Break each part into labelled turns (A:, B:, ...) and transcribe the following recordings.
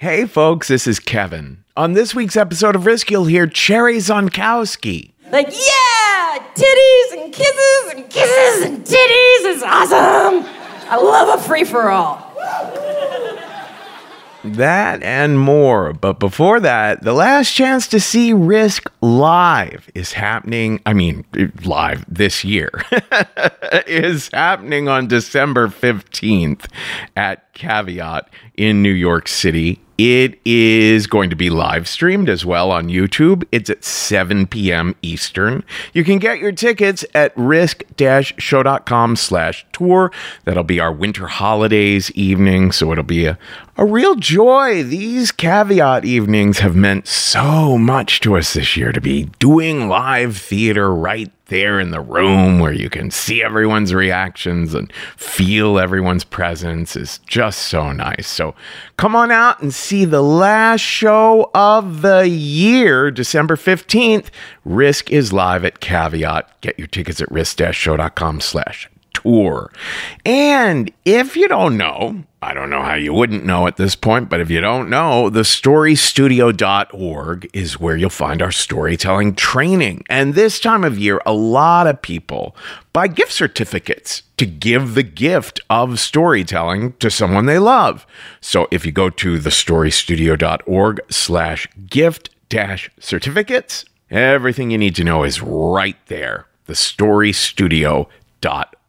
A: Hey, folks, this is Kevin. On this week's episode of Risk, you'll hear Cherry Zonkowski.
B: Like, yeah, titties and kisses and kisses and titties is awesome. I love a free for all.
A: That and more. But before that, the last chance to see Risk live is happening. I mean, live this year is happening on December 15th at Caveat in New York City. It is going to be live streamed as well on YouTube. It's at 7 p.m. Eastern. You can get your tickets at risk-show.com slash tour. That'll be our winter holidays evening, so it'll be a, a real joy. These caveat evenings have meant so much to us this year to be doing live theater right there in the room where you can see everyone's reactions and feel everyone's presence is just so nice. So come on out and see the last show of the year, December 15th. Risk is live at Caveat. Get your tickets at risk-show.com slash tour. And if you don't know, I don't know how you wouldn't know at this point, but if you don't know, the storystudio.org is where you'll find our storytelling training. And this time of year, a lot of people buy gift certificates to give the gift of storytelling to someone they love. So if you go to thestorystudio.org slash gift dash certificates, everything you need to know is right there. Thestorystudio.org.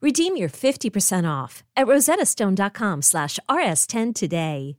C: Redeem your 50% off at rosettastone.com slash rs10 today.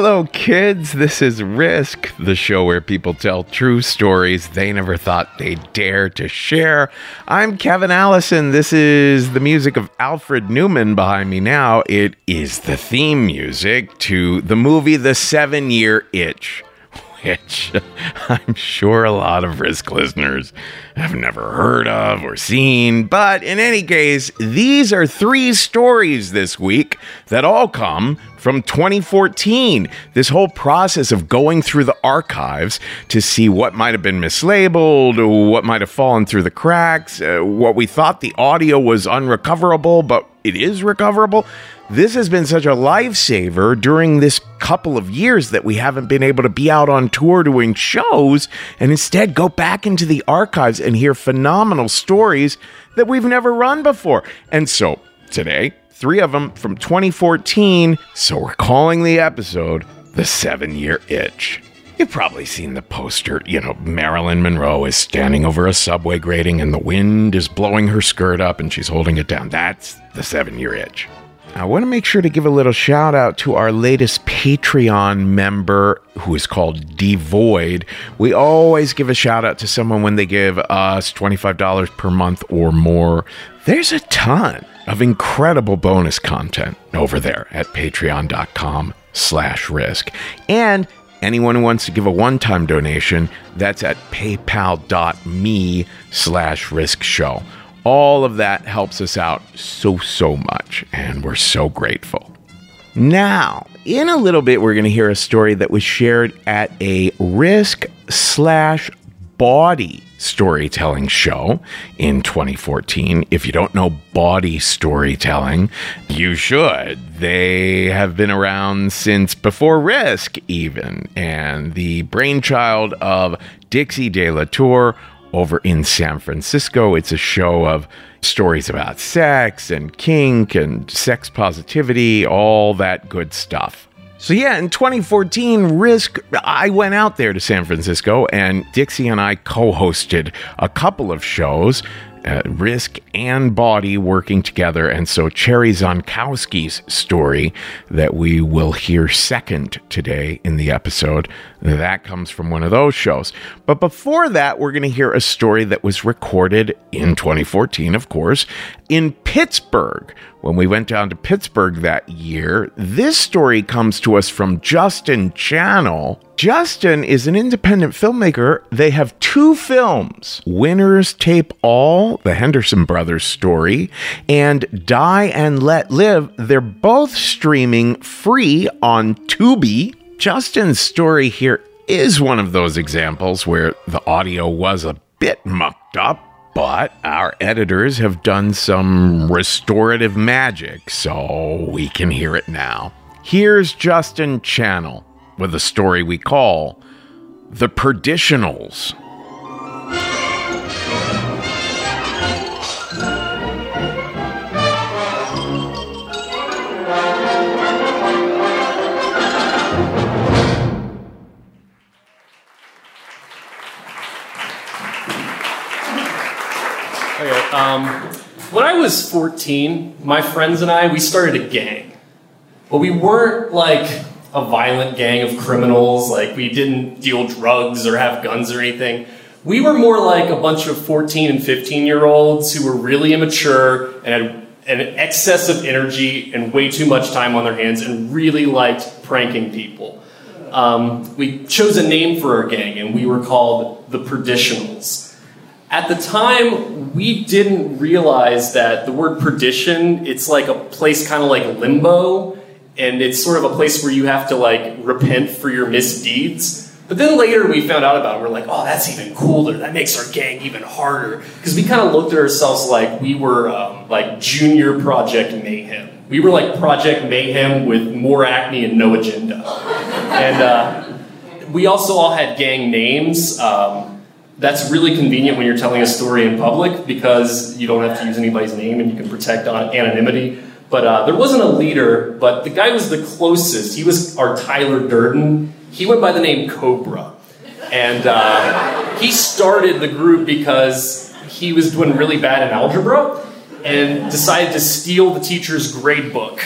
A: Hello, kids. This is Risk, the show where people tell true stories they never thought they'd dare to share. I'm Kevin Allison. This is the music of Alfred Newman behind me now. It is the theme music to the movie The Seven Year Itch which I'm sure a lot of Risk listeners have never heard of or seen. But in any case, these are three stories this week that all come from 2014. This whole process of going through the archives to see what might have been mislabeled, what might have fallen through the cracks, uh, what we thought the audio was unrecoverable, but it is recoverable. This has been such a lifesaver during this couple of years that we haven't been able to be out on tour doing shows and instead go back into the archives and hear phenomenal stories that we've never run before. And so today, three of them from 2014. So we're calling the episode The Seven Year Itch. You've probably seen the poster. You know, Marilyn Monroe is standing over a subway grating and the wind is blowing her skirt up and she's holding it down. That's the seven year itch. I want to make sure to give a little shout out to our latest Patreon member who is called Devoid. We always give a shout out to someone when they give us $25 per month or more. There's a ton of incredible bonus content over there at patreon.com slash risk. And anyone who wants to give a one-time donation, that's at paypal.me slash risk show. All of that helps us out so, so much, and we're so grateful. Now, in a little bit, we're going to hear a story that was shared at a risk slash Bawdy Storytelling show in 2014. If you don't know Bawdy Storytelling, you should. They have been around since before Risk, even, and the brainchild of Dixie De La Tour over in San Francisco. It's a show of stories about sex and kink and sex positivity, all that good stuff. So, yeah, in 2014, Risk, I went out there to San Francisco and Dixie and I co hosted a couple of shows uh, Risk and Bawdy working together. And so Cherry Zonkowski's story that we will hear second today in the episode, that comes from one of those shows. But before that, we're going to hear a story that was recorded in 2014, of course, in Pittsburgh. When we went down to Pittsburgh that year, this story comes to us from Justin Channell. Justin is an independent filmmaker. They have two films Winners Tape All, the Henderson Brothers story, and Die and Let Live. They're both streaming free on Tubi. Justin's story here is one of those examples where the audio was a bit mucked up but our editors have done some restorative magic, so we can hear it now. Here's Justin Channell with a story we call The Perditionals.
D: Um, when I was 14, my friends and I, we started a gang. But we weren't like a violent gang of criminals, like we didn't deal drugs or have guns or anything. We were more like a bunch of 14 and 15 year olds who were really immature and had an excess of energy and way too much time on their hands and really liked pranking people. Um, we chose a name for our gang and we were called the Perditionals. At the time, we didn't realize that the word perdition, it's like a place kind of like limbo, and it's sort of a place where you have to like repent for your misdeeds. But then later we found out about it. We're like, oh, that's even cooler. That makes our gang even harder. Because we kind of looked at ourselves like we were um, like junior Project Mayhem. We were like Project Mayhem with more acne and no agenda. And uh, we also all had gang names. Um, that's really convenient when you're telling a story in public because you don't have to use anybody's name and you can protect anonymity. But uh, there wasn't a leader, but the guy was the closest. He was our Tyler Durden. He went by the name Cobra. And uh, he started the group because he was doing really bad in algebra and decided to steal the teacher's grade book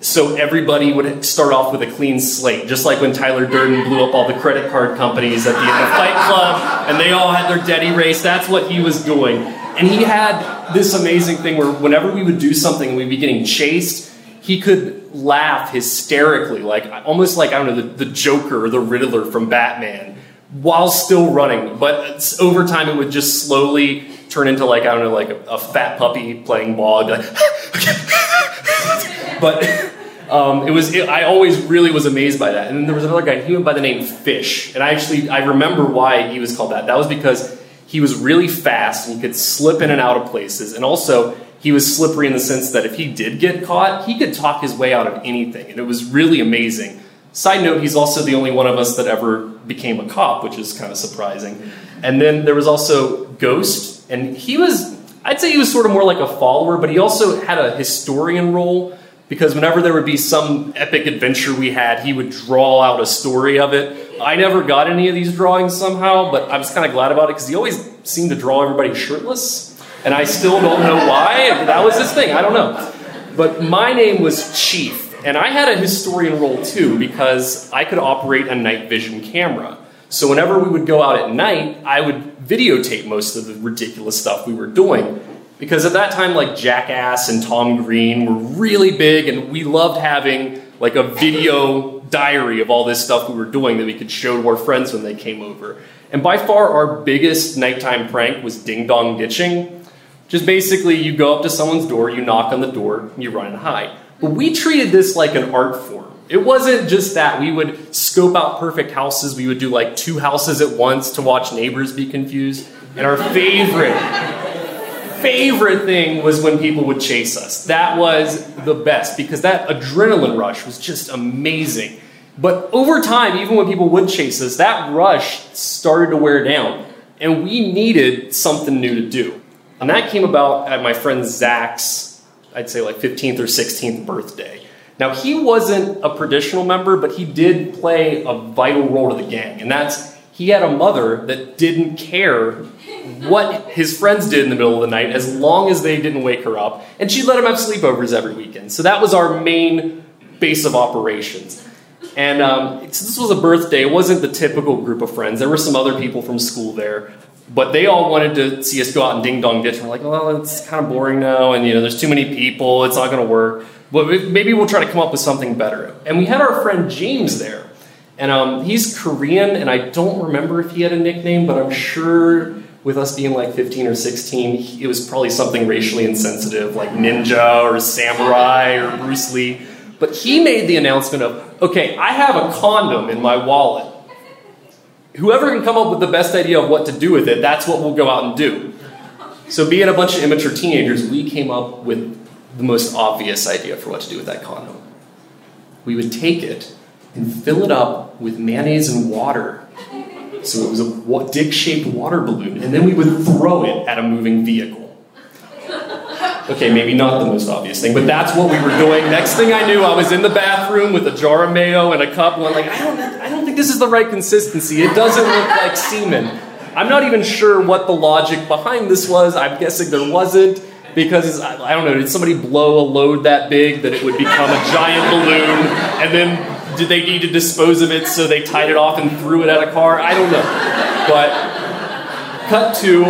D: so everybody would start off with a clean slate, just like when Tyler Durden blew up all the credit card companies at the end of Fight Club, and they all had their debt erased. That's what he was doing. And he had this amazing thing where whenever we would do something, we'd be getting chased, he could laugh hysterically, like almost like, I don't know, the, the Joker or the Riddler from Batman, while still running. But over time, it would just slowly turn into like, I don't know, like a, a fat puppy playing ball. Like, but um, it was it, I always really was amazed by that. And then there was another guy, he went by the name Fish, and I actually I remember why he was called that. That was because he was really fast and he could slip in and out of places, and also he was slippery in the sense that if he did get caught, he could talk his way out of anything, and it was really amazing. Side note, he's also the only one of us that ever became a cop, which is kind of surprising. And then there was also Ghost, and he was, I'd say he was sort of more like a follower, but he also had a historian role because whenever there would be some epic adventure we had, he would draw out a story of it. I never got any of these drawings somehow, but I was kind of glad about it because he always seemed to draw everybody shirtless, and I still don't know why. That was his thing, I don't know. But my name was Chief, and I had a historian role too because I could operate a night vision camera. So whenever we would go out at night, I would videotape most of the ridiculous stuff we were doing. Because at that time, like Jackass and Tom Green were really big, and we loved having like a video diary of all this stuff we were doing that we could show to our friends when they came over. And by far, our biggest nighttime prank was ding dong ditching. Just basically, you go up to someone's door, you knock on the door, you run and hide. But we treated this like an art form. It wasn't just that. We would scope out perfect houses. We would do like two houses at once to watch neighbors be confused. And our favorite, favorite thing was when people would chase us. That was the best because that adrenaline rush was just amazing. But over time, even when people would chase us, that rush started to wear down. And we needed something new to do. And that came about at my friend Zach's I'd say like 15th or 16th birthday. Now, he wasn't a traditional member, but he did play a vital role to the gang. And that's he had a mother that didn't care what his friends did in the middle of the night as long as they didn't wake her up. And she let him have sleepovers every weekend. So that was our main base of operations. And um, so this was a birthday. It wasn't the typical group of friends. There were some other people from school there. But they all wanted to see us go out and ding dong ditch. And we're like, well, it's kind of boring now, and you know, there's too many people. It's not going to work. But maybe we'll try to come up with something better. And we had our friend James there, and um, he's Korean, and I don't remember if he had a nickname, but I'm sure with us being like 15 or 16, it was probably something racially insensitive, like ninja or samurai or Bruce Lee. But he made the announcement of, okay, I have a condom in my wallet whoever can come up with the best idea of what to do with it, that's what we'll go out and do. So, being a bunch of immature teenagers, we came up with the most obvious idea for what to do with that condom. We would take it and fill it up with mayonnaise and water. So it was a dick shaped water balloon, and then we would throw it at a moving vehicle. Okay, maybe not the most obvious thing, but that's what we were doing. Next thing I knew, I was in the bathroom with a jar of mayo and a cup, and I'm like, I don't, I don't think this is the right consistency. It doesn't look like semen. I'm not even sure what the logic behind this was. I'm guessing there wasn't because I don't know. Did somebody blow a load that big that it would become a giant balloon, and then did they need to dispose of it so they tied it off and threw it at a car? I don't know. But cut to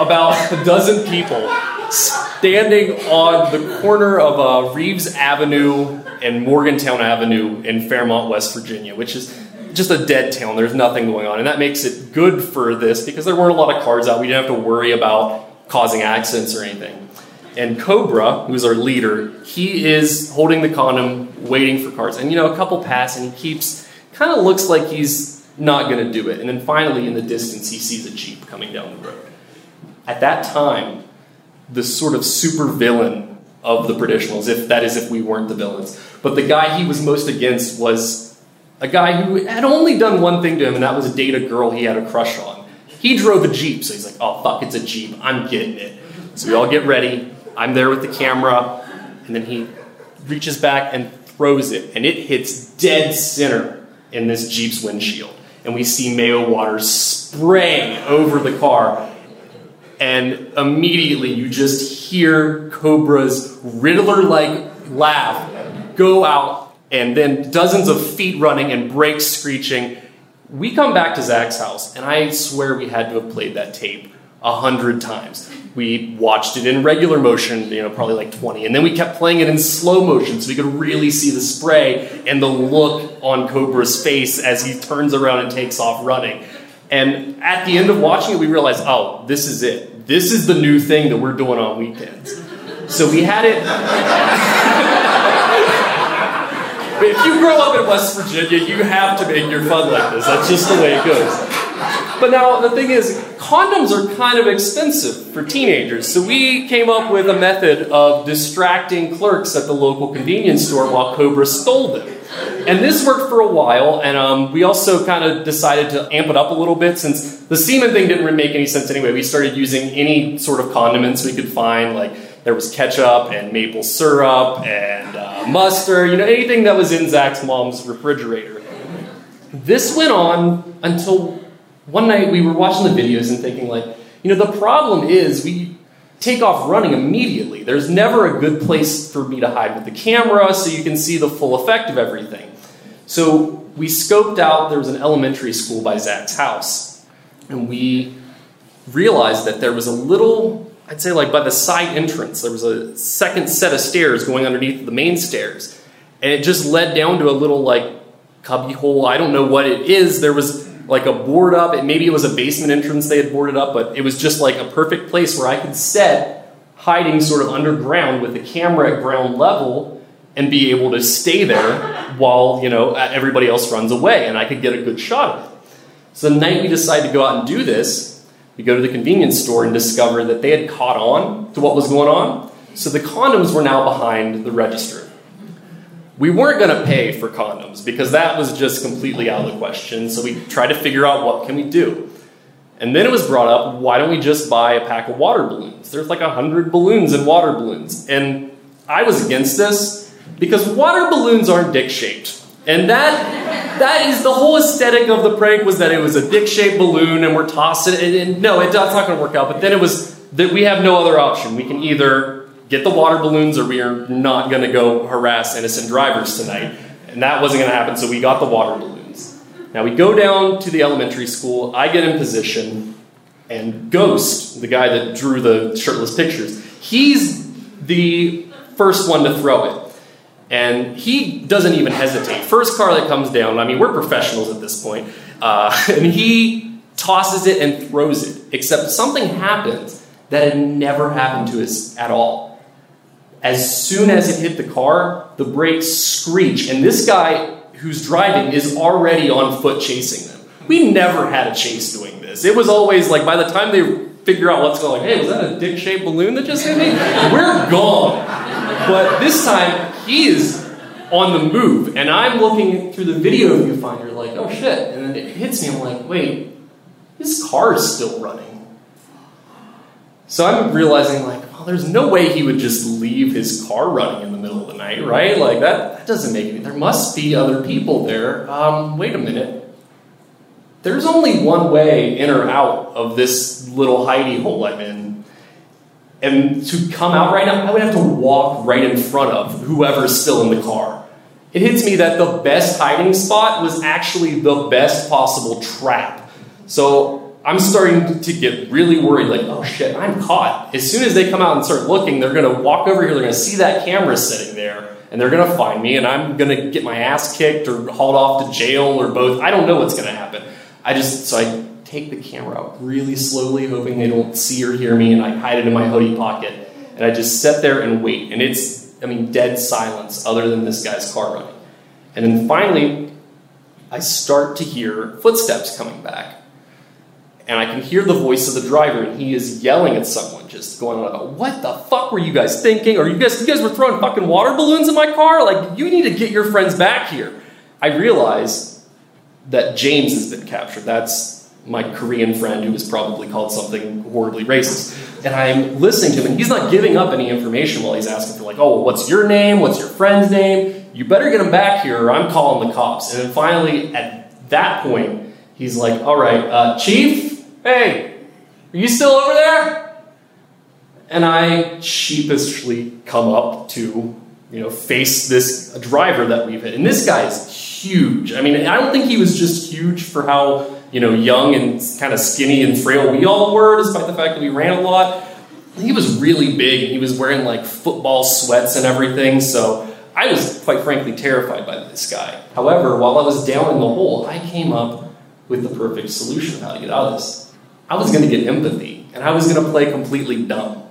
D: about a dozen people standing on the corner of uh, Reeves Avenue and Morgantown Avenue in Fairmont, West Virginia, which is just a dead town. There's nothing going on. And that makes it good for this because there weren't a lot of cars out. We didn't have to worry about causing accidents or anything. And Cobra, who's our leader, he is holding the condom, waiting for cars. And you know, a couple pass, and he keeps kind of looks like he's not going to do it. And then finally, in the distance, he sees a jeep coming down the road. At that time, the sort of super villain of the Perditionals, if that is if we weren't the villains. But the guy he was most against was a guy who had only done one thing to him, and that was date a girl he had a crush on. He drove a Jeep, so he's like, oh fuck, it's a Jeep, I'm getting it. So we all get ready. I'm there with the camera, and then he reaches back and throws it, and it hits dead center in this Jeep's windshield. And we see mayo water spraying over the car and immediately you just hear Cobra's Riddler like laugh go out, and then dozens of feet running and brakes screeching. We come back to Zach's house, and I swear we had to have played that tape a hundred times. We watched it in regular motion, you know, probably like 20, and then we kept playing it in slow motion so we could really see the spray and the look on Cobra's face as he turns around and takes off running. And at the end of watching it, we realized, oh, this is it this is the new thing that we're doing on weekends. So we had it. If you grow up in West Virginia, you have to make your fun like this. That's just the way it goes. But now the thing is, condoms are kind of expensive for teenagers, so we came up with a method of distracting clerks at the local convenience store while Cobra stole them. And this worked for a while, and um, we also kind of decided to amp it up a little bit since the semen thing didn't really make any sense anyway. We started using any sort of condiments we could find, like there was ketchup and maple syrup and uh, mustard, you know, anything that was in Zach's mom's refrigerator. This went on until one night we were watching the videos and thinking, like, you know, the problem is we take off running immediately. There's never a good place for me to hide with the camera so you can see the full effect of everything. So we scoped out, there was an elementary school by Zach's house, and we realized that there was a little, I'd say like by the side entrance, there was a second set of stairs going underneath the main stairs. And it just led down to a little like cubby hole. I don't know what it is. There was like a board up. It, maybe it was a basement entrance they had boarded up, but it was just like a perfect place where I could set hiding sort of underground with the camera at ground level and be able to stay there while you know everybody else runs away, and I could get a good shot of it. So the night we decided to go out and do this, we go to the convenience store and discover that they had caught on to what was going on. So the condoms were now behind the register. We weren't going to pay for condoms because that was just completely out of the question. So we tried to figure out what can we do. And then it was brought up, why don't we just buy a pack of water balloons? There's like a hundred balloons and water balloons. And I was against this because water balloons aren't dick shaped. And that that is the whole aesthetic of the prank was that it was a dick shaped balloon and we're tossing it. And no, it's not going to work out. But then it was that we have no other option. We can either get the water balloons or we are not going to go harass innocent drivers tonight. And that wasn't going to happen, so we got the water balloons. Now we go down to the elementary school. I get in position, and Ghost, the guy that drew the shirtless pictures, he's the first one to throw it. And he doesn't even hesitate. First car that comes down, I mean, we're professionals at this point, uh, and he tosses it and throws it. Except something happens that had never happened to us at all. As soon as it hit the car, the brakes screech, and this guy who's driving is already on foot chasing them. We never had a chase doing this. It was always like by the time they figure out what's going on, like, hey, was that a dick shaped balloon that just hit me? We're gone. But this time, he is on the move, and I'm looking through the video viewfinder, like, oh shit. And then it hits me, I'm like, wait, his car is still running. So I'm realizing, like, well, there's no way he would just leave his car running in the middle of the night, right? Like, that, that doesn't make any There must be other people there. Um, wait a minute. There's only one way in or out of this little hidey hole I'm in. And to come out right now, I would have to walk right in front of whoever's still in the car. It hits me that the best hiding spot was actually the best possible trap. So I'm starting to get really worried like, oh shit, I'm caught. As soon as they come out and start looking, they're to walk over here, they're to see that camera sitting there, and they're to find me, and I'm to get my ass kicked or hauled off to jail or both. I don't know what's to happen. I just, so I take the camera out really slowly, hoping they don't see or hear me, and I hide it in my hoodie pocket. And I just sit there and wait. And it's, I mean, dead silence other than this guy's car running. And then finally, I start to hear footsteps coming back. And I can hear the voice of the driver, and he is yelling at someone, just going on about, What the fuck were you guys thinking? Or you guys, you guys were throwing fucking water balloons in my car? Like, you need to get your friends back here. I realize that James has been captured. That's my Korean friend who was probably called something horribly racist. And I'm listening to him, and he's not giving up any information while he's asking for, like, oh, what's your name? What's your friend's name? You better get him back here, or I'm calling the cops. And then finally, at that point, he's like, all right, uh, Chief, hey, are you still over there? And I sheepishly come up to, you know, face this driver that we've hit. And this guy is huge. I mean, I don't think he was just huge for how you know young and kind of skinny and frail we all were, despite the fact that we ran a lot. He was really big. He was wearing like football sweats and everything. So I was quite frankly terrified by this guy. However, while I was down in the hole, I came up with the perfect solution how to get out of this. I was going to get empathy, and I was going to play completely dumb.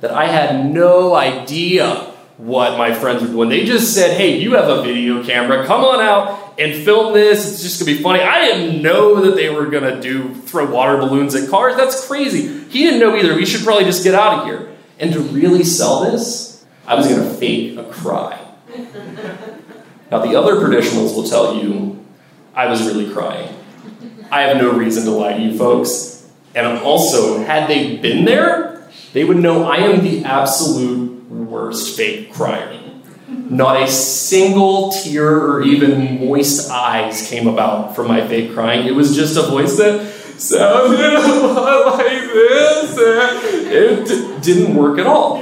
D: That I had no idea what my friends were doing. They just said, hey, you have a video camera. Come on out and film this. It's just to be funny. I didn't know that they were to do throw water balloons at cars. That's crazy. He didn't know either. We should probably just get out of here. And to really sell this, I was to fake a cry. Now, the other Perditionals will tell you I was really crying. I have no reason to lie to you folks. And also, had they been there, they would know I am the absolute worst fake crier. Not a single tear or even moist eyes came about from my fake crying. It was just a voice that sounded like this. It d- didn't work at all.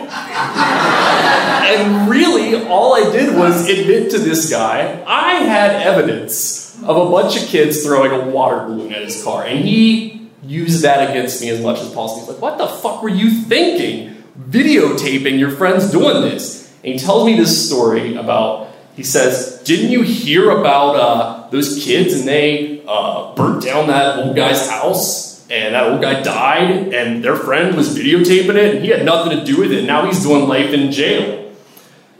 D: And really, all I did was admit to this guy I had evidence of a bunch of kids throwing a water balloon at his car, and he used that against me as much as possible. He's like, What the fuck were you thinking? Videotaping your friends doing this. And he tells me this story about, he says, Didn't you hear about uh, those kids and they uh, burnt down that old guy's house? And that old guy died, and their friend was videotaping it, and he had nothing to do with it. Now he's doing life in jail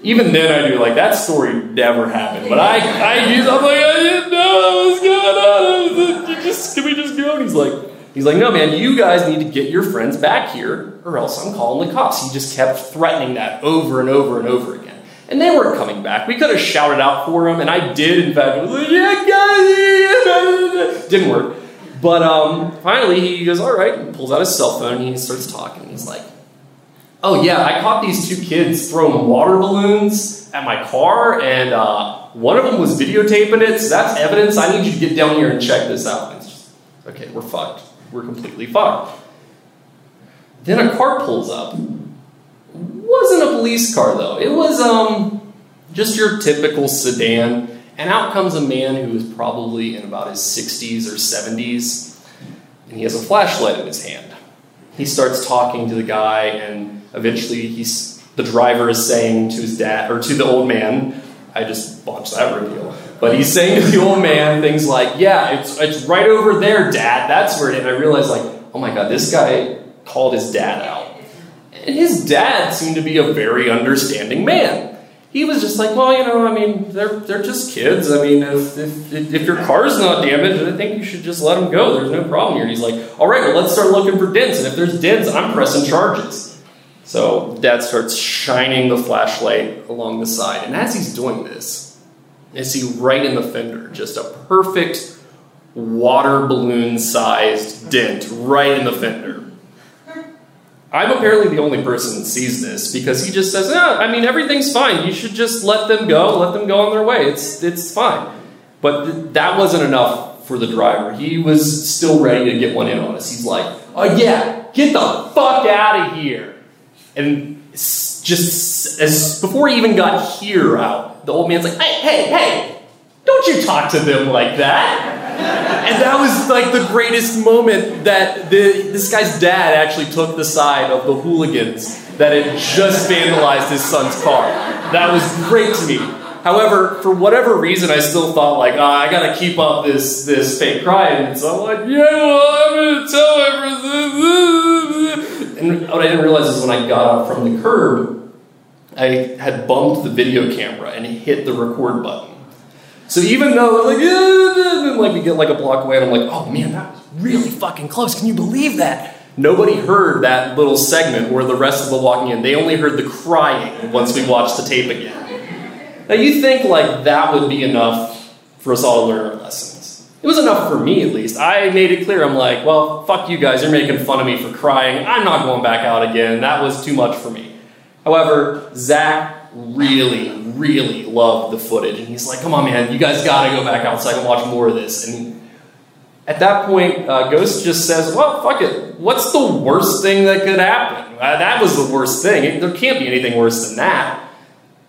D: even then I knew like that story never happened. But I, I used, I'm like, I didn't know what was going on. Was just, can we just go? And he's like, he's like, no, man, you guys need to get your friends back here, or else I'm calling the cops. He just kept threatening that over and over and over again. And they weren't coming back. We could have shouted out for him, and I did. In fact, like, yeah, guys, didn't work. But um, finally, he goes, all right, pulls out his cell phone, and he starts talking. He's like, Oh yeah, I caught these two kids throwing water balloons at my car, and uh, one of them was videotaping it. So that's evidence. I need you to get down here and check this out. Just, okay, we're fucked. We're completely fucked. Then a car pulls up. Wasn't a police car though. It was um just your typical sedan. And out comes a man who is probably in about his 60s or 70s, and he has a flashlight in his hand. He starts talking to the guy, and eventually he's the driver is saying to his dad or to the old man i just botched that reveal but he's saying to the old man things like yeah it's, it's right over there dad. That's where it is and i realized like oh my god this guy called his dad out. And his dad seemed to be a very understanding man. He was just like well you know i mean they're, they're just kids. I mean if, if, if your car's not damaged i think you should just let them go. There's no problem here. And he's like all right well let's start looking for dents. And if there's dents i'm pressing charges. So dad starts shining the flashlight along the side. And as he's doing this, I see right in the fender just a perfect water balloon sized dent right in the fender. I'm apparently the only person that sees this because he just says, Yeah, I mean, everything's fine. You should just let them go, let them go on their way. It's, it's fine. But th- that wasn't enough for the driver. He was still ready to get one in on us. He's like, Oh, yeah, get the fuck out of here. And just as before he even got here out, the old man's like, hey, hey, hey, don't you talk to them like that. and that was like the greatest moment that the, this guy's dad actually took the side of the hooligans that had just vandalized his son's car. That was great to me. However, for whatever reason, I still thought like, oh, I gotta keep up this this fake crying. So I'm like, yeah, well, I'm gonna tell everything. And what I didn't realize is when I got up from the curb, I had bumped the video camera and hit the record button. So even though like, yeah, like we get like a block away, and I'm like, oh man, that was really fucking close. Can you believe that? Nobody heard that little segment where the rest of the walking in. They only heard the crying once we watched the tape again. Now you think like that would be enough for us all to learn our lessons. It was enough for me at least. I made it clear. I'm like, well, fuck you guys. You're making fun of me for crying. I'm not going back out again. That was too much for me. However, Zach really, really loved the footage, and he's like, "Come on, man, you guys got to go back outside and watch more of this." And at that point, uh, Ghost just says, "Well, fuck it. What's the worst thing that could happen? Uh, that was the worst thing. There can't be anything worse than that."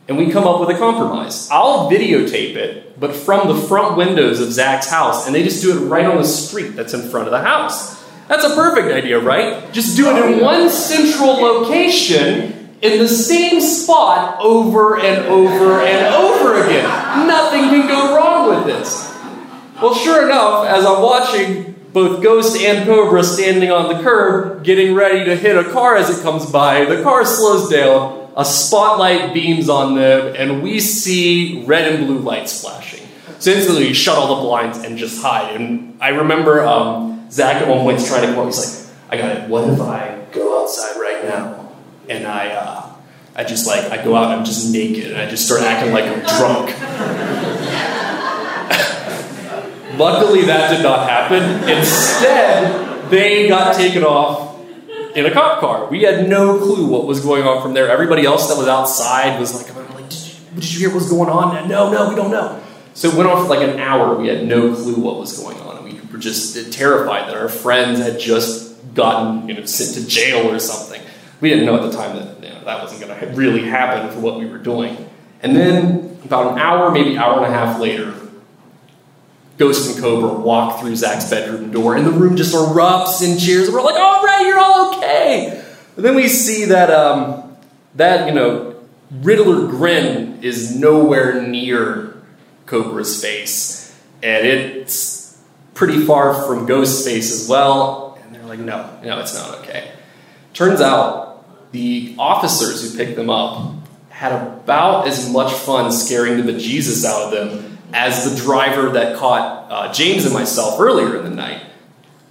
D: and we come up with a compromise. I'll videotape it, but from the front windows of Zach's house, and they just do it right on the street that's in front of the house. That's a perfect idea, right? Just do it in one central location in the same spot over and over and over again. Nothing can go wrong with this. Well, sure enough, as I'm watching both Ghost and Cobra standing on the curb, getting ready to hit a car as it comes by, the car slows down a spotlight beams on them, and we see red and blue lights flashing. So instantly, we shut all the blinds and just hide. And I remember um, Zach at one point trying to come up. He's like, "I got it. What if I go outside right now and I, uh, I just like I go out and I'm just naked and I just start acting like I'm drunk." Luckily, that did not happen. Instead, they got taken off in a cop car. We had no clue what was going on from there. Everybody else that was outside was like, like did, you, did you hear what's going on? No, no, we don't know. So it went on for like an hour. We had no clue what was going on. And we were just terrified that our friends had just gotten you know, sent to jail or something. We didn't know at the time that you know, that wasn't going to really happen for what we were doing. And then about an hour, maybe an hour and a half later, Ghost and Cobra walk through Zach's bedroom door, and the room just erupts in cheers. We're like, "All right, you're all okay." Then we see that um, that you know Riddler grin is nowhere near Cobra's face, and it's pretty far from Ghost's face as well. And they're like, "No, no, it's not okay." Turns out the officers who picked them up had about as much fun scaring the bejesus out of them as the driver that caught uh, James and myself earlier in the night.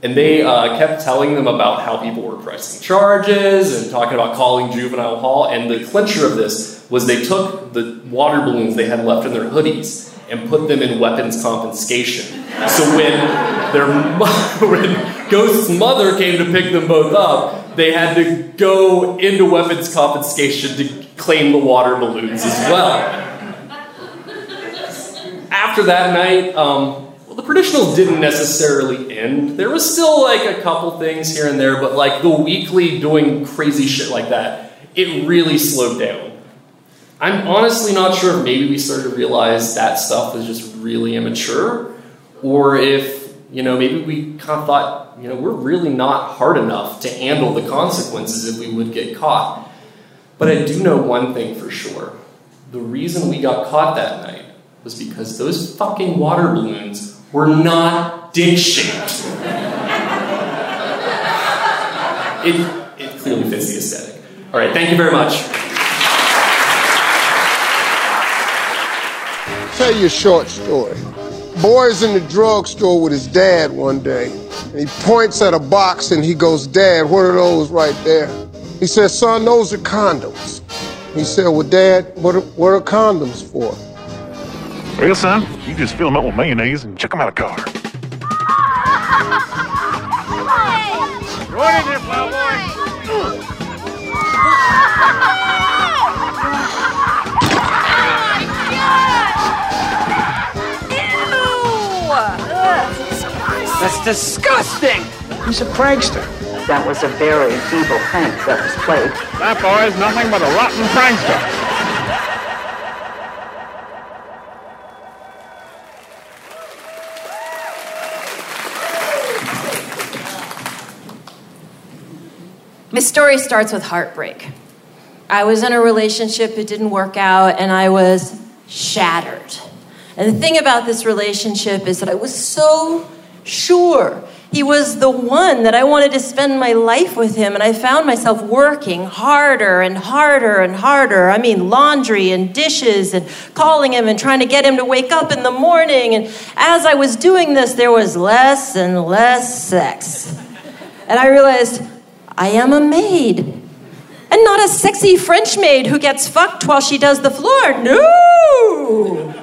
D: And they uh, kept telling them about how people were pressing charges and talking about calling juvenile hall. And the clincher of this was they took the water balloons they had left in their hoodies and put them in weapons confiscation. So when their when Ghost's mother came to pick them both up, they had to go into weapons confiscation to claim the water balloons as well after that night, um, well, the Perditionals didn't necessarily end. There was still like a couple things here and there, but like the weekly doing crazy shit like that, it really slowed down. I'm honestly not sure if maybe we started to realize that stuff was just really immature, or if, you know, maybe we kind of thought, you know, we're really not hard enough to handle the consequences if we would get caught. But I do know one thing for sure. The reason we got caught that night was because those fucking water balloons were not dick shaped. it, it clearly fits the aesthetic. All right, thank you very much.
E: Tell you a short story. Boy's in the drugstore with his dad one day, and he points at a box and he goes, Dad, what are those right there? He says, Son, those are condoms. He said, Well, Dad, what are, what are condoms for?
F: Well, son, you just fill them up with mayonnaise and chuck them out of the car.
G: Go in here, plowboy.
H: Disgusting!
I: He's a prankster.
J: That was a very feeble prank that was played.
F: That boy is nothing but a rotten prankster.
B: My story starts with heartbreak. I was in a relationship, it didn't work out, and I was shattered. And the thing about this relationship is that I was so sure he was the one that I wanted to spend my life with him, and I found myself working harder and harder and harder. I mean, laundry and dishes and calling him and trying to get him to wake up in the morning. And as I was doing this, there was less and less sex. And I realized I am a maid. And not a sexy French maid who gets fucked while she does the floor. No!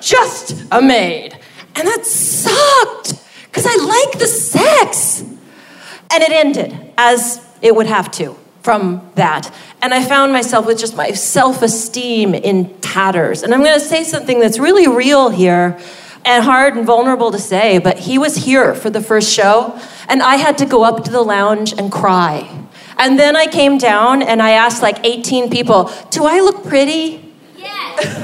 B: Just a maid. And that sucked because I like the sex. And it ended as it would have to from that. And I found myself with just my self esteem in tatters. And I'm going to say something that's really real here and hard and vulnerable to say, but he was here for the first show, and I had to go up to the lounge and cry. And then I came down and I asked like 18 people, Do I look pretty? Yes.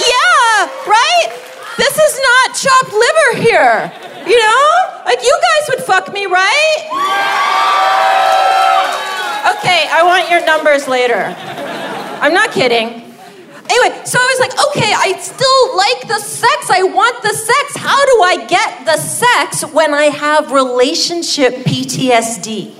B: yeah, right? This is not chopped liver here. You know? Like, you guys would fuck me, right? Okay, I want your numbers later. I'm not kidding. Anyway, so I was like, okay, I still like the sex. I want the sex. How do I get the sex when I have relationship PTSD?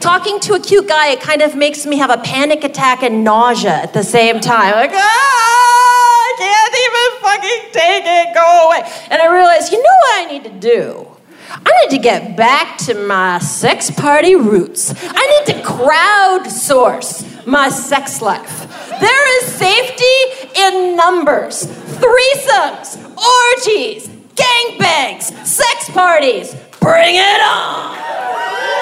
B: talking to a cute guy, it kind of makes me have a panic attack and nausea at the same time. Like, ah, can't even fucking take it, go away. And I realized, you know what I need to do? I need to get back to my sex party roots. I need to crowdsource my sex life. There is safety in numbers, threesomes, orgies, gangbangs, sex parties. Bring it on!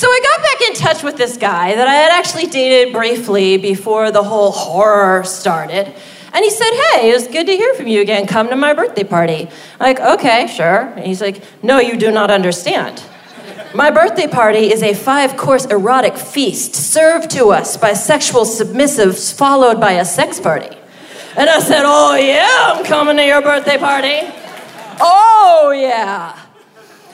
B: So I got back in touch with this guy that I had actually dated briefly before the whole horror started. And he said, Hey, it was good to hear from you again. Come to my birthday party. I'm like, okay, sure. And he's like, No, you do not understand. My birthday party is a five course erotic feast served to us by sexual submissives, followed by a sex party. And I said, Oh, yeah, I'm coming to your birthday party. Oh, yeah.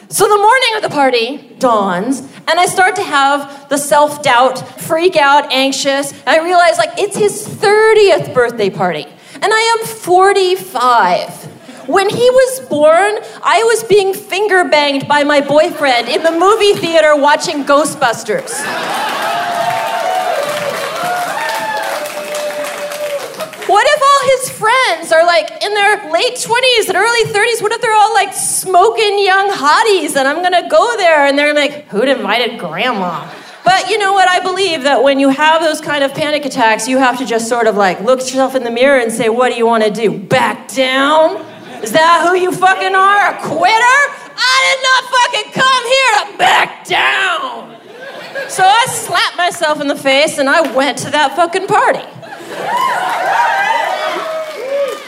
B: So the morning of the party dawns, and I start to have the self doubt, freak out, anxious. And I realize, like, it's his 30th birthday party, and I am 45. When he was born, I was being finger banged by my boyfriend in the movie theater watching Ghostbusters. His friends are like in their late 20s and early 30s? What if they're all like smoking young hotties and I'm gonna go there and they're like, who'd invited grandma? But you know what? I believe that when you have those kind of panic attacks, you have to just sort of like look yourself in the mirror and say, what do you wanna do? Back down? Is that who you fucking are? A quitter? I did not fucking come here to back down. So I slapped myself in the face and I went to that fucking party.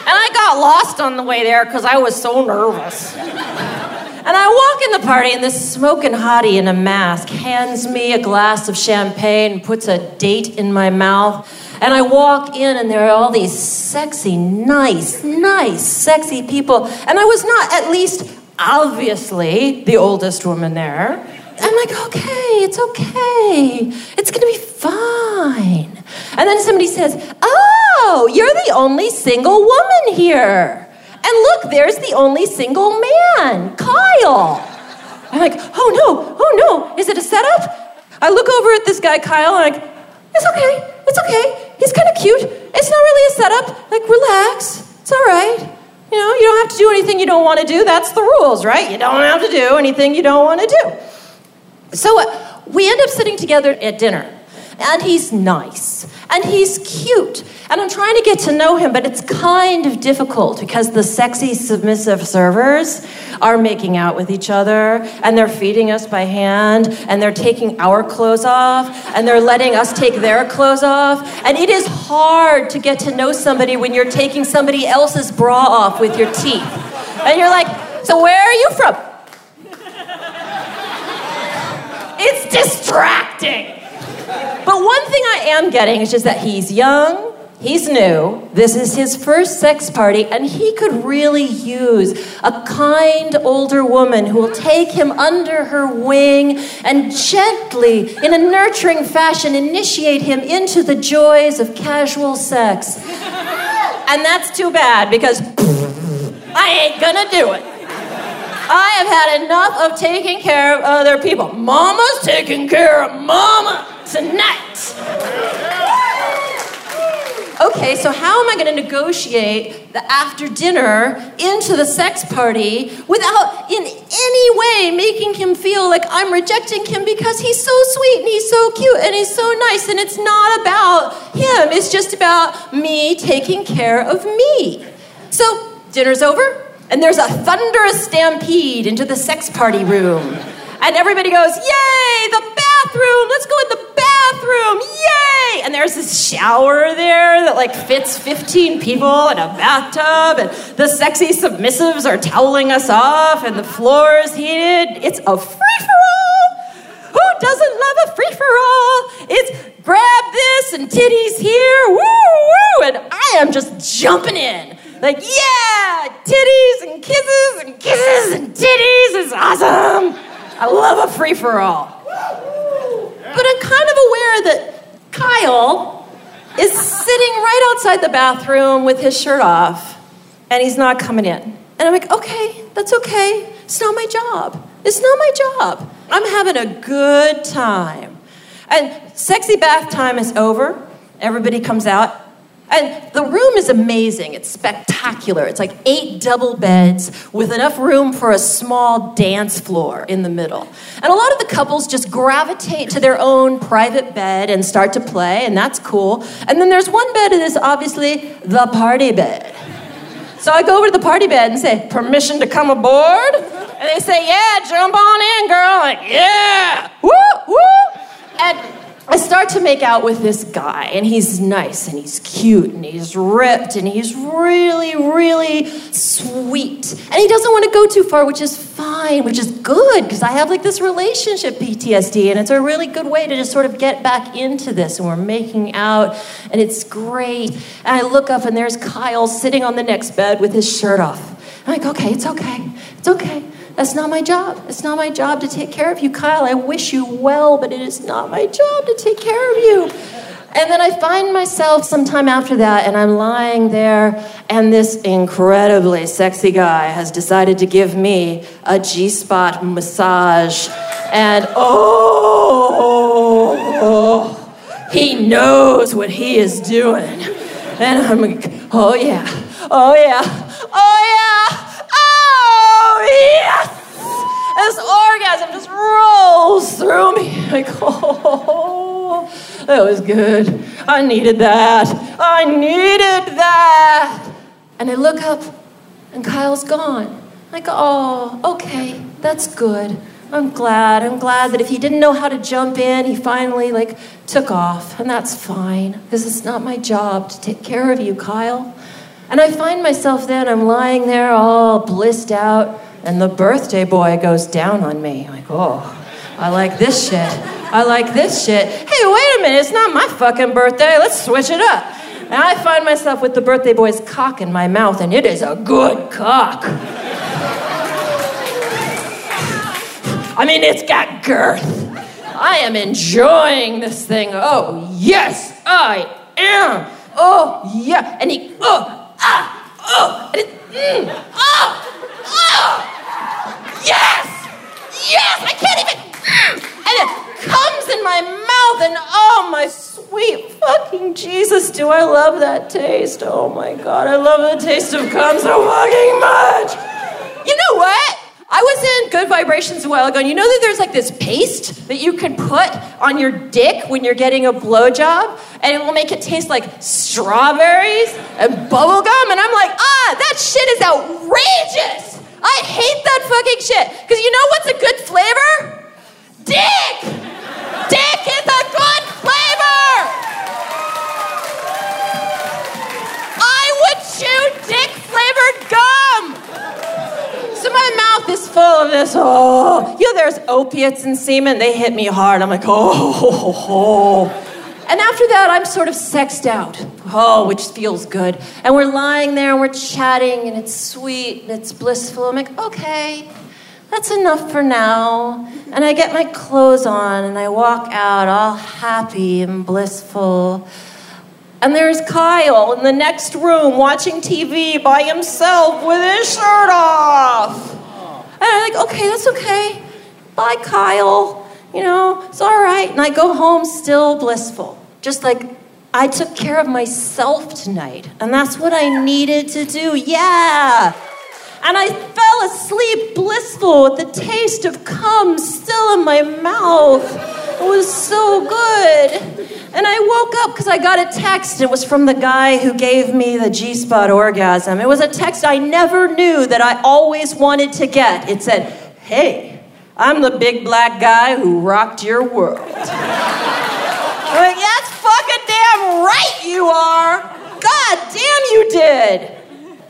B: And I got lost on the way there because I was so nervous. And I walk in the party, and this smoking hottie in a mask hands me a glass of champagne puts a date in my mouth. And I walk in, and there are all these sexy, nice, nice, sexy people. And I was not, at least obviously, the oldest woman there. I'm like, okay, it's okay. It's gonna be fine. And then somebody says, you're the only single woman here. And look, there's the only single man, Kyle. I'm like, oh no, oh no, is it a setup? I look over at this guy, Kyle, and I'm like, it's okay, it's okay. He's kind of cute. It's not really a setup. Like, relax, it's all right. You know, you don't have to do anything you don't want to do. That's the rules, right? You don't have to do anything you don't want to do. So uh, we end up sitting together at dinner and he's nice and he's cute. And i'm trying to get to know him but it's kind of difficult because the sexy submissive servers are making out with each other and they're feeding us by hand and they're taking our clothes off and they're letting us take their clothes off. And it is hard to get to know somebody when you're taking somebody else's bra off with your teeth. And you're like so where are you from? It's distracting but one thing I am getting is just that he's young, he's new, this is his first sex party, and he could really use a kind older woman who will take him under her wing and gently, in a nurturing fashion, initiate him into the joys of casual sex. And that's too bad because I ain't gonna do it. I have had enough of taking care of other people. Mama's taking care of mama tonight. Okay, so how am I going to negotiate the after dinner into the sex party without in any way making him feel like I'm rejecting him because he's so sweet and he's so cute and he's so nice and it's not about him, it's just about me taking care of me. So, dinner's over, and there's a thunderous stampede into the sex party room. And everybody goes, Yay, the bathroom! Let's go in the bathroom! Yay! And there's this shower there that like fits 15 people in a bathtub, and the sexy submissives are toweling us off, and the floor is heated. It's a free for all! Who doesn't love a free for all? It's grab this and titties here, woo woo, and I am just jumping in. Like, yeah, titties and kisses and kisses and titties is awesome. I love a free for all. But I'm kind of aware that Kyle is sitting right outside the bathroom with his shirt off, and he's not coming in. And I'm like, okay, that's okay. It's not my job. It's not my job. I'm having a good time. And sexy bath time is over. Everybody comes out. And the room is amazing. It's spectacular. It's like eight double beds with enough room for a small dance floor in the middle. And a lot of the couples just gravitate to their own private bed and start to play, and that's cool. And then there's one bed that is obviously the party bed. So I go over to the party bed and say, Permission to come aboard? And they say, Yeah, jump on in, girl. I'm like, yeah, woo, woo. And I start to make out with this guy, and he's nice, and he's cute, and he's ripped, and he's really, really sweet. And he doesn't want to go too far, which is fine, which is good, because I have like this relationship PTSD, and it's a really good way to just sort of get back into this. And we're making out, and it's great. And I look up, and there's Kyle sitting on the next bed with his shirt off. I'm like, okay, it's okay, it's okay. That's not my job. It's not my job to take care of you, Kyle. I wish you well, but it is not my job to take care of you. And then I find myself sometime after that, and I'm lying there, and this incredibly sexy guy has decided to give me a G spot massage. And oh, oh, he knows what he is doing. And I'm like, oh yeah, oh yeah, oh yeah yes! This orgasm just rolls through me. Like, oh, that was good. I needed that. I needed that. And I look up, and Kyle's gone. Go, oh, okay, that's good. I'm glad. I'm glad that if he didn't know how to jump in, he finally like took off, and that's fine because it's not my job to take care of you, Kyle. And I find myself then I'm lying there all blissed out and the birthday boy goes down on me. Like, oh, I like this shit. I like this shit. Hey, wait a minute, it's not my fucking birthday. Let's switch it up. And I find myself with the birthday boy's cock in my mouth, and it is a good cock. I mean, it's got girth. I am enjoying this thing. Oh, yes, I am. Oh, yeah. And he, oh, ah, oh, and it, mm, oh, oh. Yes! Yes! I can't even. And it comes in my mouth, and oh, my sweet fucking Jesus, do I love that taste? Oh my God, I love the taste of cum so fucking much. You know what? I was in Good Vibrations a while ago, and you know that there's like this paste that you can put on your dick when you're getting a blowjob, and it will make it taste like strawberries and bubblegum. And I'm like, ah, that shit is outrageous. I hate that fucking shit. Because you know what's a good flavor? Dick! Dick is a good flavor! I would chew dick flavored gum! So my is full of this, oh, you know, there's opiates and semen. They hit me hard. I'm like, oh, oh, oh. And after that, I'm sort of sexed out. Oh, which feels good. And we're lying there and we're chatting and it's sweet and it's blissful. I'm like, okay, that's enough for now. And I get my clothes on and I walk out all happy and blissful. And there's Kyle in the next room watching TV by himself with his shirt off. Okay, that's okay. Bye, Kyle. You know, it's all right. And I go home still blissful just like I took care of myself tonight, and that's what I needed to do. Yeah. And I fell asleep blissful with the taste of cum still in my mouth. It was so good. And I woke up because I got a text. It was from the guy who gave me the G spot orgasm. It was a text I never knew that I always wanted to get. It said, Hey, I'm the big black guy who rocked your world. I'm like, that's fucking damn right you are. God damn you did.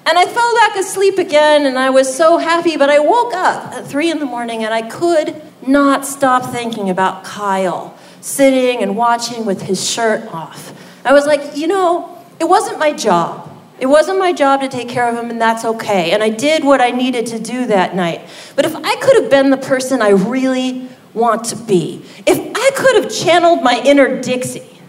B: And I fell back asleep again and I was so happy, but I woke up at three in the morning and I could not stop thinking about Kyle sitting and watching with his shirt off. I was like, you know, it wasn't my job. It wasn't my job to take care of him, and that's okay. And I did what I needed to do that night. But if I could have been the person I really want to be, if I could have channeled my inner Dixie,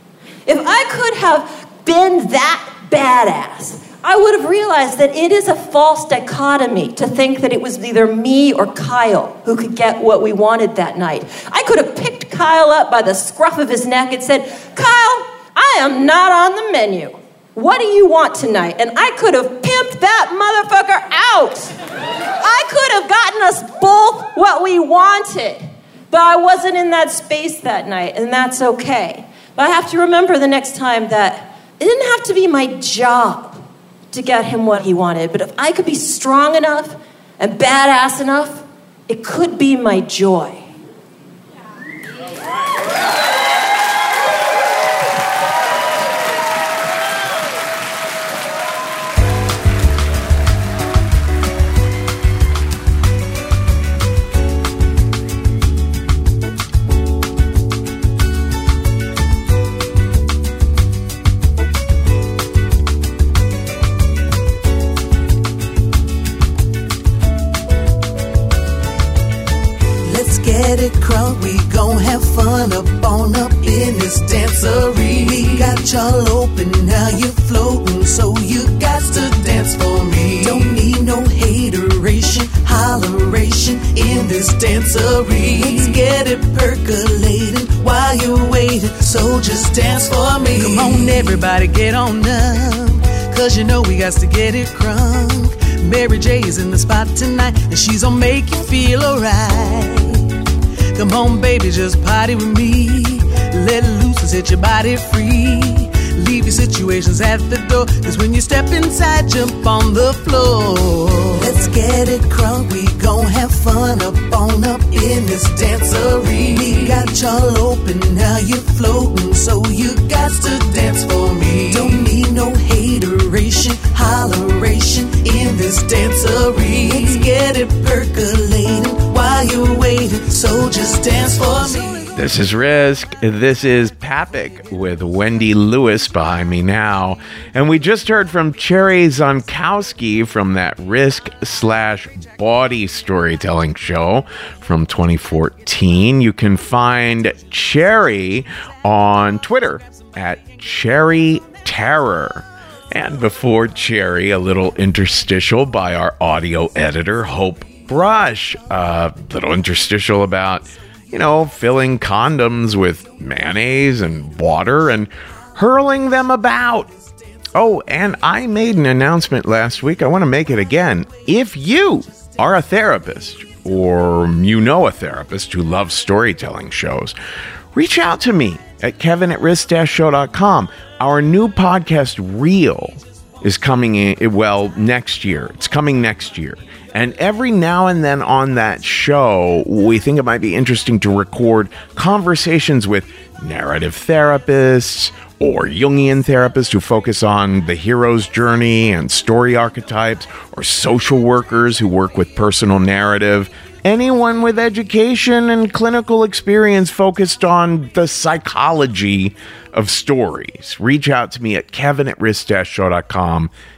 B: if I could have been that badass, I would have realized that it is a false dichotomy to think that it was either me or Kyle who could get what we wanted that night. I could have picked Kyle up by the scruff of his neck and said, Kyle, I am not on the menu. What do you want tonight? And I could have pimped that motherfucker out. I could have gotten us both what we wanted. But I wasn't in that space that night, and that's okay. But I have to remember the next time that it didn't have to be my job to get him what he wanted. But if I could be strong enough and badass enough, it could be my joy.
H: Let's crunk, we gon' have fun up on up in this dancery. We got y'all open, now you're floating, so you got to dance for me. Don't need no hateration, holleration in this dancery. Let's get it percolating while you're waiting, so just dance for me. Come on, everybody, get on up, cause you know we got to get it crunk. Mary J is in the spot tonight, and she's gonna make you feel alright. Come on, baby, just party with me. Let loose and set your body free. Leave your situations at the door. Cause when you step inside, jump on the floor. Let's get it crunk. We gon' have fun up on up in this dancery. We got y'all open, now you're floating. So you got to dance for me. Don't need no hateration, holleration in this dancery. Let's get it percolating while you're waiting. So just dance for me.
A: This is Risk. This is Papik with Wendy Lewis behind me now. And we just heard from Cherry Zonkowski from that Risk slash Bawdy Storytelling show from 2014. You can find Cherry on Twitter at Cherry Terror. And before Cherry, a little interstitial by our audio editor, Hope Brush. A little interstitial about you know, filling condoms with mayonnaise and water and hurling them about. Oh, and I made an announcement last week. I want to make it again. If you are a therapist or you know a therapist who loves storytelling shows, reach out to me at kevin at risk-show.com. Our new podcast, Real, is coming in, well, next year. It's coming next year. And every now and then on that show, we think it might be interesting to record conversations with narrative therapists or Jungian therapists who focus on the hero's journey and story archetypes, or social workers who work with personal narrative. Anyone with education and clinical experience focused on the psychology of stories. Reach out to me at kevin at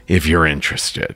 A: if you're interested.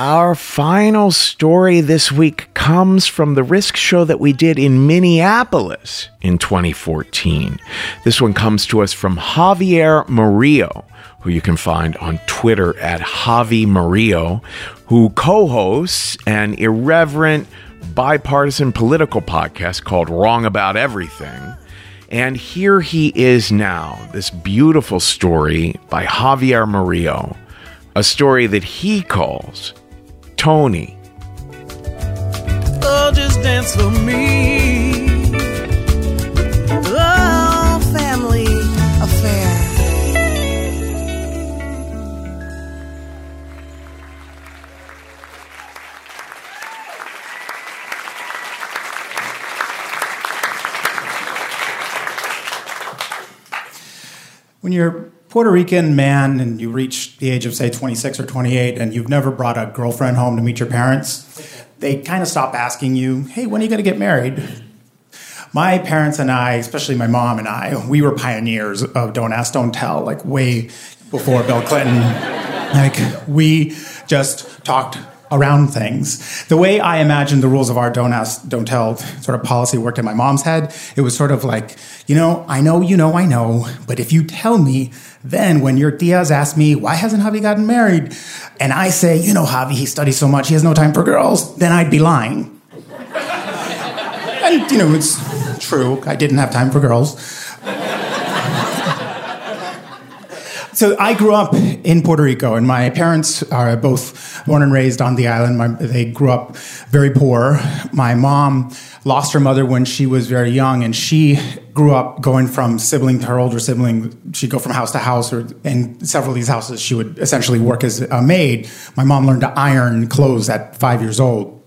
A: Our final story this week comes from the risk show that we did in Minneapolis in 2014. This one comes to us from Javier Morillo, who you can find on Twitter at Javi Morillo, who co hosts an irreverent, bipartisan political podcast called Wrong About Everything. And here he is now, this beautiful story by Javier Morillo, a story that he calls Tony.
H: Oh, just dance for me. Oh, family affair.
I: When you're a Puerto Rican man and you reach the age of, say, 26 or 28, and you've never brought a girlfriend home to meet your parents, they kind of stop asking you, hey, when are you going to get married? My parents and I, especially my mom and I, we were pioneers of Don't Ask, Don't Tell, like way before Bill Clinton. like, we just talked around things. The way I imagined the rules of our don't ask, don't tell sort of policy worked in my mom's head, it was sort of like, you know, I know, you know, I know, but if you tell me, then when your tias ask me, why hasn't Javi gotten married? And I say, you know, Javi, he studies so much, he has no time for girls, then I'd be lying. and, you know, it's true, I didn't have time for girls. So I grew up in Puerto Rico, and my parents are both born and raised on the island. My, they grew up very poor. My mom lost her mother when she was very young, and she grew up going from sibling to her older sibling. She'd go from house to house, or in several of these houses, she would essentially work as a maid. My mom learned to iron clothes at five years old.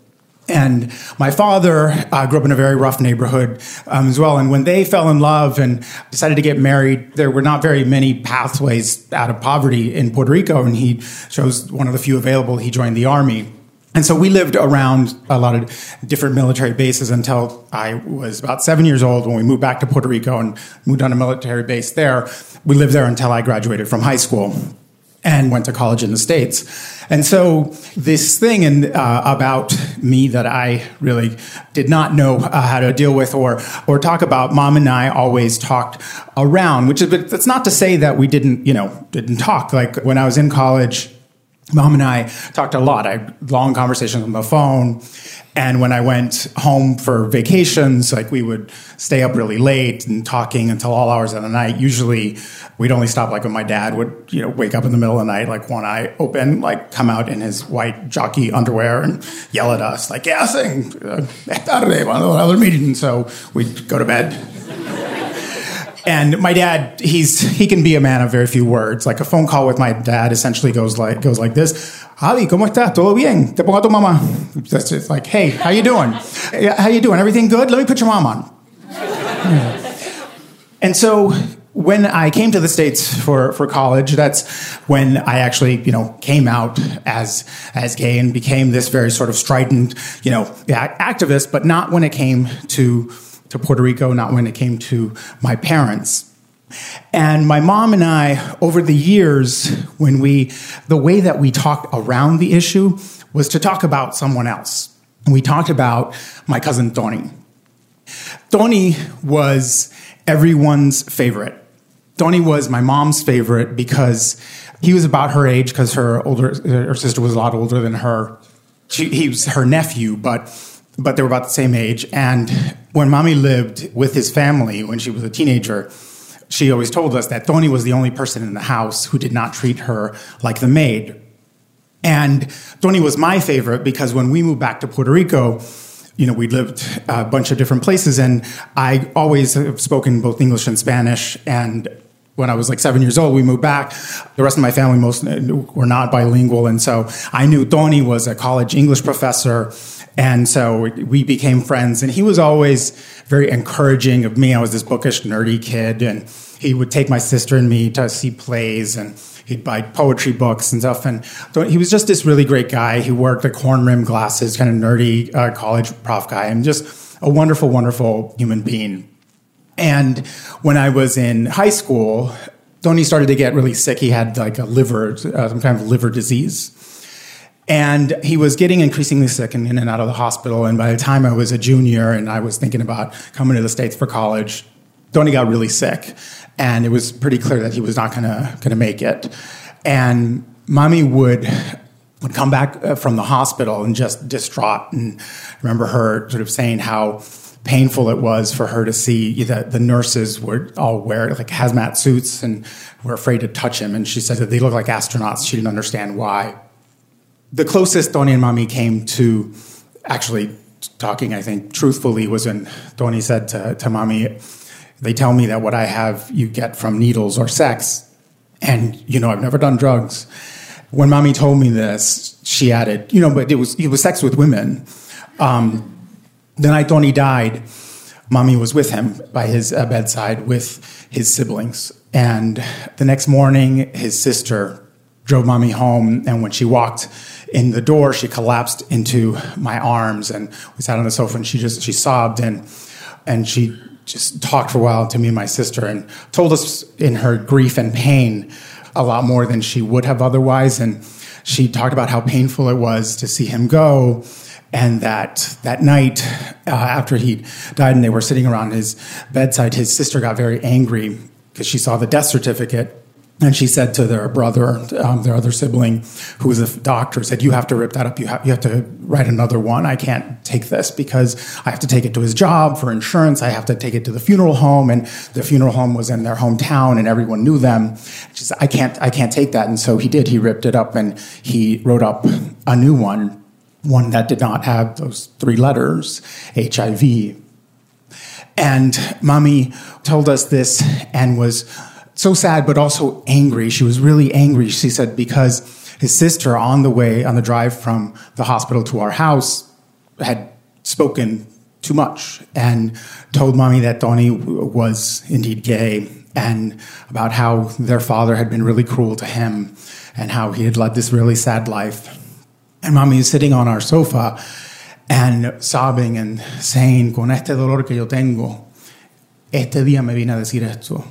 I: And my father uh, grew up in a very rough neighborhood um, as well. And when they fell in love and decided to get married, there were not very many pathways out of poverty in Puerto Rico. And he chose one of the few available. He joined the army. And so we lived around a lot of different military bases until I was about seven years old when we moved back to Puerto Rico and moved on a military base there. We lived there until I graduated from high school and went to college in the states. And so this thing in, uh, about me that I really did not know uh, how to deal with or or talk about, mom and I always talked around. Which is, but that's not to say that we didn't, you know, didn't talk. Like when I was in college. Mom and I talked a lot. I had long conversations on the phone. And when I went home for vacations, like we would stay up really late and talking until all hours of the night. Usually we'd only stop like when my dad would, you know, wake up in the middle of the night, like one eye open, like come out in his white jockey underwear and yell at us, like, yeah, sing, another meeting. So we'd go to bed. And my dad, he's he can be a man of very few words. Like a phone call with my dad essentially goes like goes like this. Javi, ¿cómo estás? ¿Todo bien? Te pongo tu mamá. That's just like, hey, how you doing? How you doing? Everything good? Let me put your mom on. And so when I came to the States for, for college, that's when I actually, you know, came out as, as gay and became this very sort of strident, you know, activist, but not when it came to, to Puerto Rico, not when it came to my parents. And my mom and I, over the years, when we, the way that we talked around the issue was to talk about someone else. And we talked about my cousin Tony. Tony was everyone's favorite. Tony was my mom's favorite because he was about her age because her older her sister was a lot older than her. She, he was her nephew, but but they were about the same age. And when mommy lived with his family when she was a teenager, she always told us that Tony was the only person in the house who did not treat her like the maid. And Tony was my favorite because when we moved back to Puerto Rico, you know, we lived a bunch of different places, and I always have spoken both English and Spanish. And when I was like seven years old, we moved back. The rest of my family most were not bilingual, and so I knew Tony was a college English professor, and so we became friends. And he was always very encouraging of me. I was this bookish, nerdy kid, and he would take my sister and me to see plays and he'd buy poetry books and stuff. And he was just this really great guy. He worked the horn rim glasses, kind of nerdy uh, college prof guy, and just a wonderful, wonderful human being. And when I was in high school, Tony started to get really sick. He had like a liver, uh, some kind of liver disease. And he was getting increasingly sick and in and out of the hospital. And by the time I was a junior and I was thinking about coming to the States for college, Tony got really sick. And it was pretty clear that he was not gonna, gonna make it. And mommy would would come back uh, from the hospital and just distraught. And I remember her sort of saying how painful it was for her to see that the nurses would all wear like hazmat suits and were afraid to touch him. And she said that they looked like astronauts. She didn't understand why. The closest Tony and mommy came to actually talking, I think, truthfully was when Tony said to, to mommy, they tell me that what I have you get from needles or sex. And, you know, I've never done drugs. When mommy told me this, she added, you know, but it was it was sex with women. Um, the night Tony died, mommy was with him by his uh, bedside with his siblings. And the next morning, his sister drove mommy home, and when she walked in the door, she collapsed into my arms, and we sat on the sofa, and she just she sobbed and and she just talked for a while to me and my sister, and told us in her grief and pain a lot more than she would have otherwise. And she talked about how painful it was to see him go. And that that night uh, after he died and they were sitting around his bedside, his sister got very angry because she saw the death certificate and she said to their brother, um, their other sibling, who was a doctor, said, "You have to rip that up. You have you have to write another one. I can't take this because I have to take it to his job for insurance. I have to take it to the funeral home, and the funeral home was in their hometown, and everyone knew them. She said, I can't I can't take that. And so he did. He ripped it up and he wrote up a new one, one that did not have those three letters, HIV. And mommy told us this and was so sad, but also angry. She was really angry. She said, because his sister on the way, on the drive from the hospital to our house, had spoken too much and told mommy that Tony was indeed gay and about how their father had been really cruel to him and how he had led this really sad life. And mommy is sitting on our sofa and sobbing and saying, con este dolor que yo tengo, este día me vine a decir esto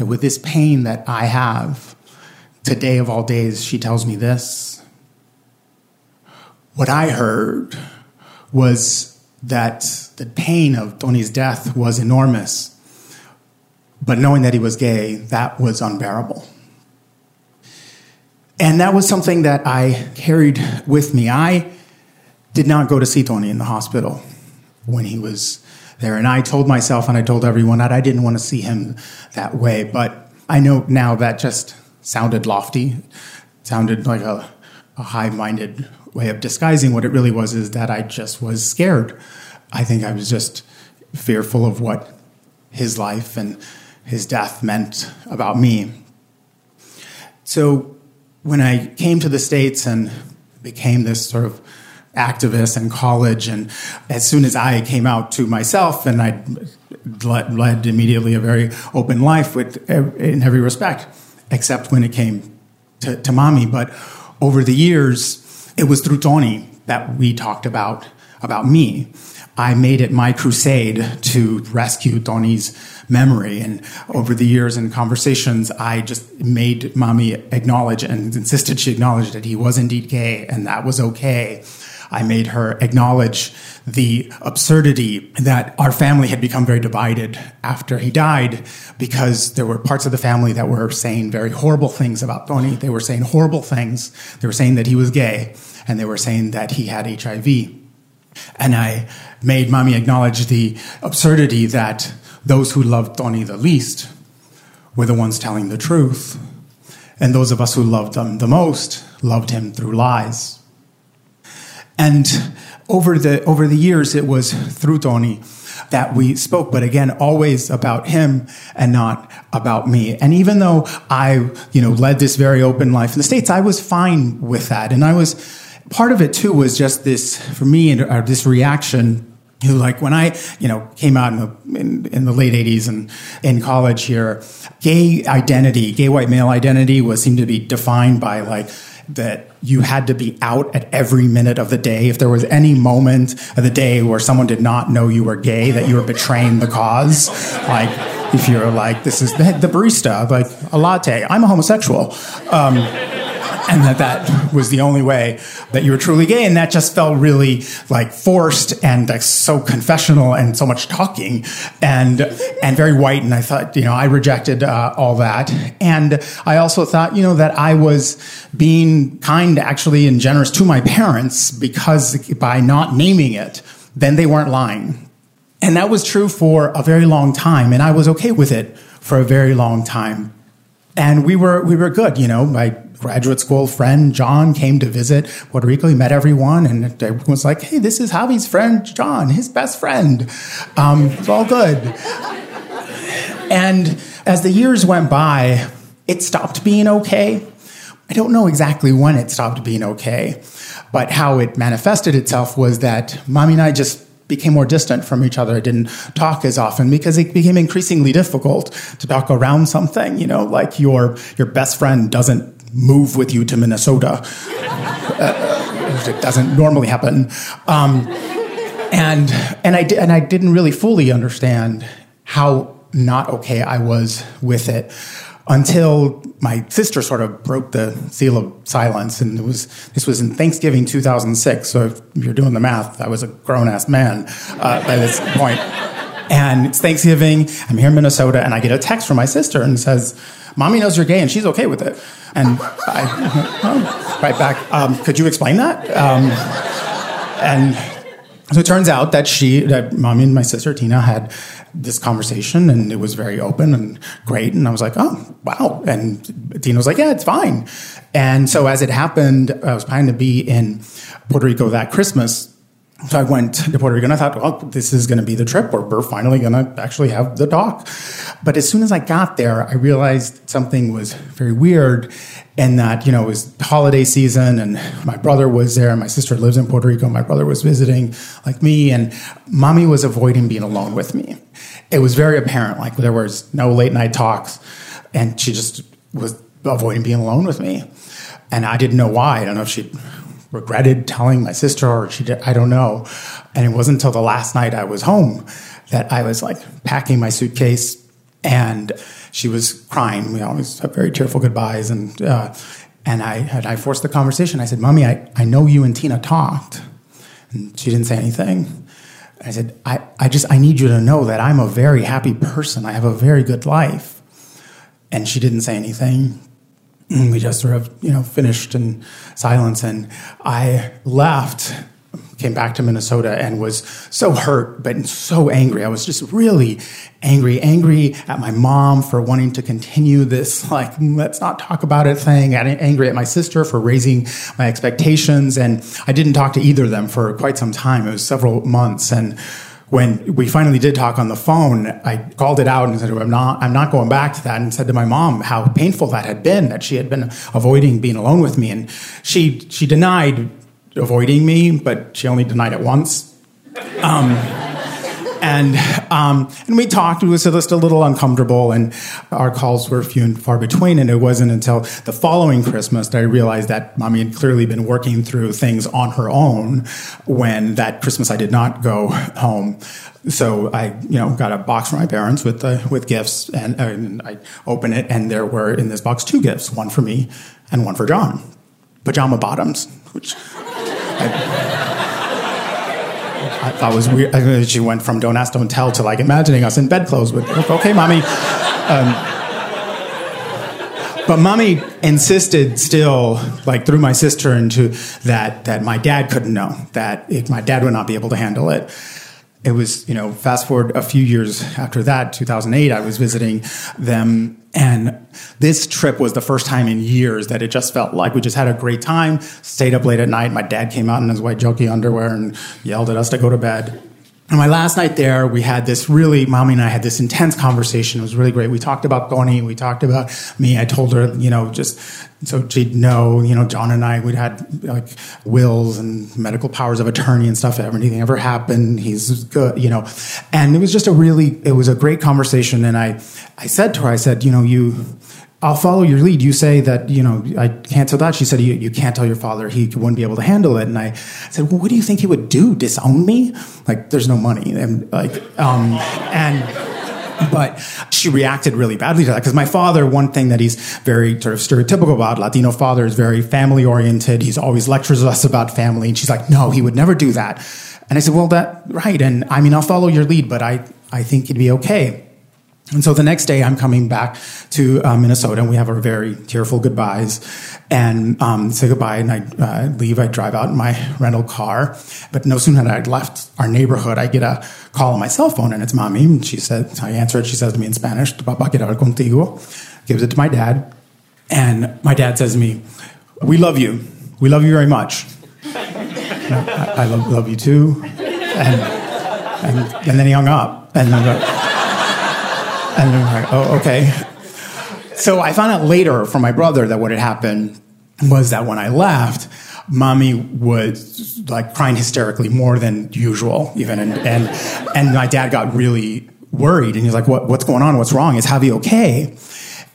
I: with this pain that I have, today of all days, she tells me this. What I heard was that the pain of Tony's death was enormous, but knowing that he was gay, that was unbearable. And that was something that I carried with me. I did not go to see Tony in the hospital when he was there. And I told myself and I told everyone that I didn't want to see him that way. But I know now that just sounded lofty, sounded like a, a high minded way of disguising what it really was is that I just was scared. I think I was just fearful of what his life and his death meant about me. So when I came to the States and became this sort of activist in college. And as soon as I came out to myself, and I led, led immediately a very open life with, eh, in every respect, except when it came to, to mommy. But over the years, it was through Tony that we talked about about me. I made it my crusade to rescue Tony's memory. And over the years and conversations, I just made mommy acknowledge and insisted she acknowledge that he was indeed gay and that was okay. I made her acknowledge the absurdity that our family had become very divided after he died because there were parts of the family that were saying very horrible things about Tony. They were saying horrible things. They were saying that he was gay and they were saying that he had HIV. And I made mommy acknowledge the absurdity that those who loved Tony the least were the ones telling the truth. And those of us who loved him the most loved him through lies. And over the over the years, it was through Tony that we spoke, but again, always about him and not about me. And even though I, you know, led this very open life in the States, I was fine with that. And I was, part of it too was just this, for me, uh, this reaction who like when I, you know, came out in the, in, in, the late 80s and in college here, gay identity, gay white male identity was seemed to be defined by like that you had to be out at every minute of the day. If there was any moment of the day where someone did not know you were gay, that you were betraying the cause, like if you're like, this is the, the barista, like a latte, I'm a homosexual. Um, and that that was the only way that you were truly gay. And that just felt really like forced and like so confessional and so much talking and and very white. And i thought you know i rejected uh, all that. And i also thought you know that i was being kind actually and generous to my parents because by not naming it then they weren't lying. And that was true for a very long time. And i was okay with it for a very long time and we were we were good you know my graduate school friend John came to visit Puerto Rico. He met everyone and everyone was like, hey, this is Javi's friend John, his best friend. Um, it's all good. and as the years went by, it stopped being okay. I don't know exactly when it stopped being okay, but how it manifested itself was that mommy and I just became more distant from each other. I didn't talk as often because it became increasingly difficult to talk around something. You know, like your your best friend doesn't move with you to Minnesota. uh, it doesn't normally happen. Um, and and I and I didn't really fully understand how not okay I was with it until my sister sort of broke the seal of silence and it was this was in thanksgiving 2006 so if you're doing the math i was a grown-ass man uh, by this point and it's thanksgiving i'm here in minnesota and i get a text from my sister and says mommy knows you're gay and she's okay with it and I, oh, right back, um, could you explain that? Um, and so it turns out that she, that mommy and my sister Tina had this conversation and it was very open and great. And I was like, oh, wow. And Tina was like, yeah, it's fine. And so as it happened, I was planning to be in Puerto Rico that Christmas so I went to Puerto Rico and I thought, well, this is going to be the trip where we're finally going to actually have the talk. But as soon as I got there, I realized something was very weird and that, you know, it was holiday season and my brother was there. And my sister lives in Puerto Rico. My brother was visiting like me and mommy was avoiding being alone with me. It was very apparent, like there was no late night talks and she just was avoiding being alone with me. And I didn't know why. I don't know if she regretted telling my sister or she did, I don't know. And it wasn't until the last night I was home that I was like packing my suitcase and she was crying. We always have very tearful goodbyes. And, uh, and I, and I forced the conversation. I said, Mommy, I, I know you and Tina talked. And she didn't say anything. I said, I, I just, I need you to know that I'm a very happy person. I have a very good life. And she didn't say anything. we just sort of you know finished in silence and i left came back to minnesota and was so hurt but so angry. I was just really angry angry at my mom for wanting to continue this like let's not talk about it thing angry at my sister for raising my expectations. And i didn't talk to either of them for quite some time. It was several months. And when we finally did talk on the phone, I called it out and said, I'm not, I'm not going back to that and said to my mom how painful that had been, that she had been avoiding being alone with me. And she, she denied avoiding me, but she only denied it once. Um, and um, and we talked. It was just a little uncomfortable, and our calls were few and far between. And it wasn't until the following Christmas that I realized that mommy had clearly been working through things on her own. When that Christmas I did not go home, so I you know got a box from my parents with uh, with gifts, and, and I opened it, and there were in this box two gifts, one for me and one for John, pajama bottoms, which. I, I thought was weird. She went from don't ask, don't tell to like imagining us in bedclothes with, okay, mommy. Um, but mommy insisted still, like through my sister, into that that my dad couldn't know that it, my dad would not be able to handle it it was, you know, fast forward a few years after that, 2008, I was visiting them. And this trip was the first time in years that it just felt like we just had a great time, stayed up late at night. My dad came out in his white jockey underwear and yelled at us to go to bed. And my last night there, we had this really, mommy and I had this intense conversation. It was really great. We talked about Tony. We talked about me. I told her, you know, just so she'd know, you know, John and I, we'd had like wills and medical powers of attorney and stuff. If anything ever happened, he's good, you know. And it was just a really, it was a great conversation. And I, I said to her, I said, you know, you, I'll follow your lead. You say that, you know, I can't tell that. She said, you, you can't tell your father. He wouldn't be able to handle it. And I said, well, what do you think he would do? Disown me? Like, there's no money. And like, um, and, but she reacted really badly to that because my father, one thing that he's very sort of stereotypical about Latino father is very family oriented. He's always lectures us about family, and she's like, "No, he would never do that." And I said, "Well, that right." And I mean, I'll follow your lead, but I I think it'd be okay. And so the next day, I'm coming back to uh, Minnesota, and we have our very tearful goodbyes and um, say goodbye. And I uh, leave. I drive out in my rental car. But no sooner had I left our neighborhood, I get a call on my cell phone, and it's mommy. And she said, I answer it. She says to me in Spanish, "Tu papá quiere hablar contigo." Gives it to my dad, and my dad says to me, "We love you. We love you very much. I, I love, love you too." And, and and then he hung up, and then. And I'm like, oh, okay. So I found out later from my brother that what had happened was that when I left, mommy was like crying hysterically more than usual, even. And, and, and my dad got really worried and he's like, what, what's going on? What's wrong? Is Javi okay?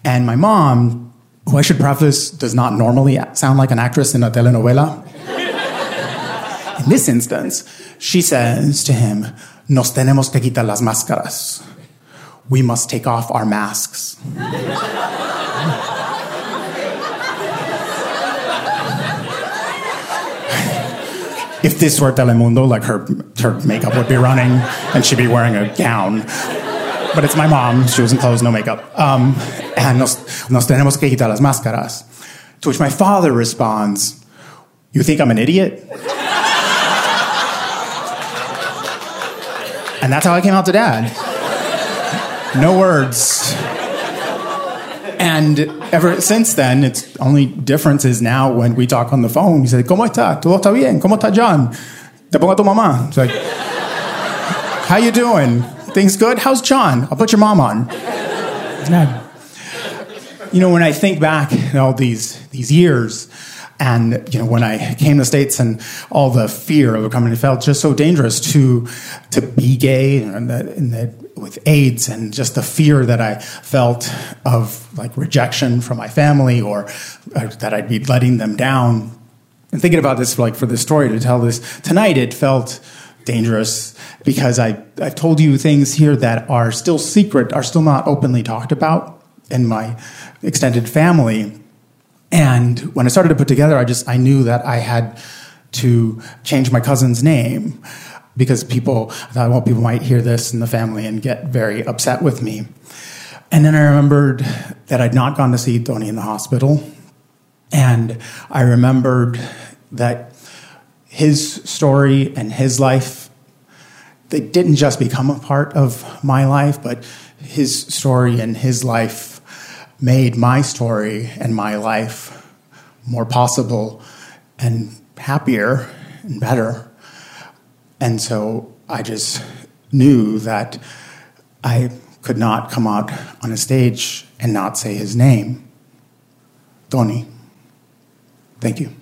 I: And my mom, who I should preface does not normally sound like an actress in a telenovela. in this instance, she says to him, Nos tenemos que quitar las máscaras we must take off our masks. if this were Telemundo, like her, her makeup would be running and she'd be wearing a gown. But it's my mom. She was in clothes, no makeup. Um, and nos, nos tenemos que quitar las máscaras. To which my father responds, You think I'm an idiot? and that's how I came out to dad. No words. And ever since then, it's only difference is now when we talk on the phone, he said, ¿Cómo está? ¿Todo está bien? ¿Cómo está John? Te pongo tu mamá. It's like, how you doing? Things good? How's John? I'll put your mom on. You know, when I think back all these, these years, and you know, when I came to the states and all the fear of becoming, it felt just so dangerous to to be gay and and that with AIDS and just the fear that I felt of like rejection from my family or uh, that I'd be letting them down. And thinking about this, like for the story to tell this tonight, it felt dangerous because I I've told you things here that are still secret, are still not openly talked about in my extended family and when I started to put together, I just I knew that I had to change my cousin's name because people I thought, well, people might hear this in the family and get very upset with me. And then I remembered that I'd not gone to see Tony in the hospital. And I remembered that his story and his life, they didn't just become a part of my life, but his story and his life made my story and my life more possible and happier and better. And so I just knew that I could not come out on a stage and not say his name. Tony. Thank you.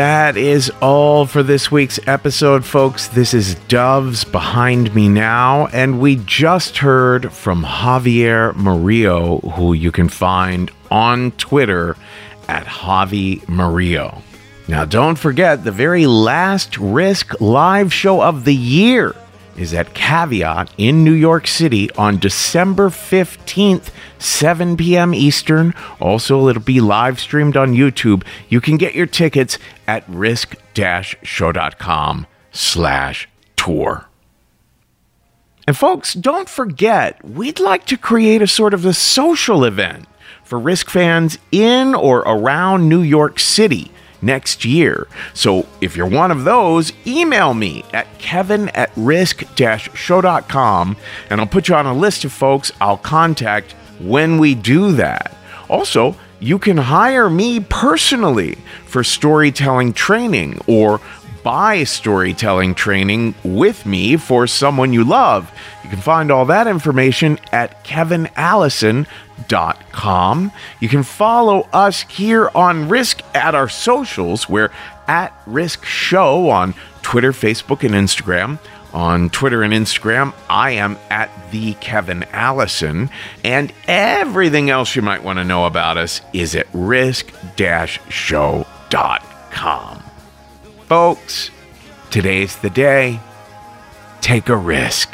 A: That is all for this week's episode, folks. This is Doves behind me now, and we just heard from Javier Morillo, who you can find on Twitter at Javi Morillo. Now, don't forget the very last Risk live show of the year is at Caveat in New York City on December 15th, 7 p.m. Eastern. Also, it'll be live streamed on YouTube. You can get your tickets at risk-show.com slash tour. And folks, don't forget, we'd like to create a sort of a social event for Risk fans in or around New York City next year. So if you're one of those, email me at kevin at risk show.com and I'll put you on a list of folks I'll contact when we do that. Also, you can hire me personally for storytelling training or buy storytelling training with me for someone you love. You can find all that information at kevinallison.com. You can follow us here on Risk at our socials. We're at Risk Show on Twitter, Facebook, and Instagram. On Twitter and Instagram, I am at the Kevin Allison, and everything else you might want to know about us is at risk-show.com. Folks, today's the day. Take a risk.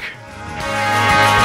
G: Oh,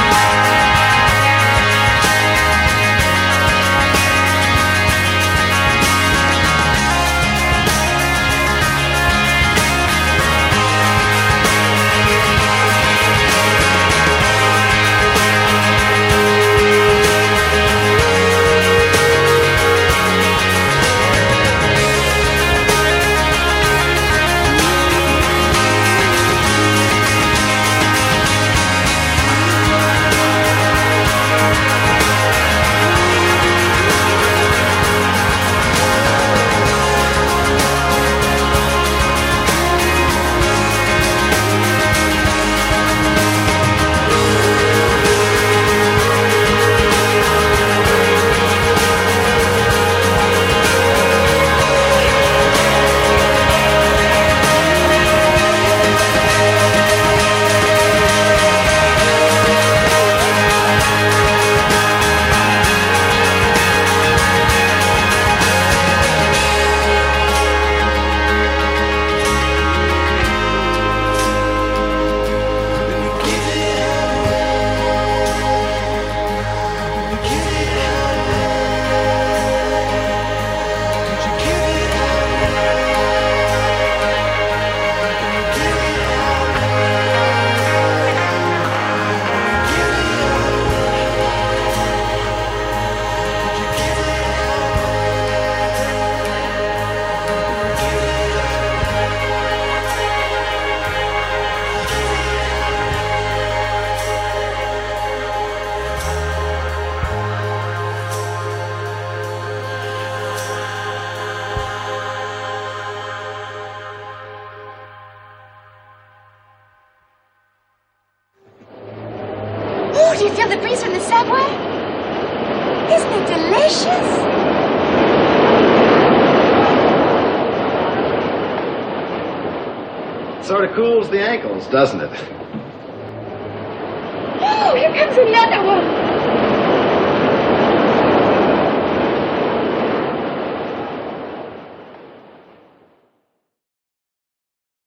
K: doesn't?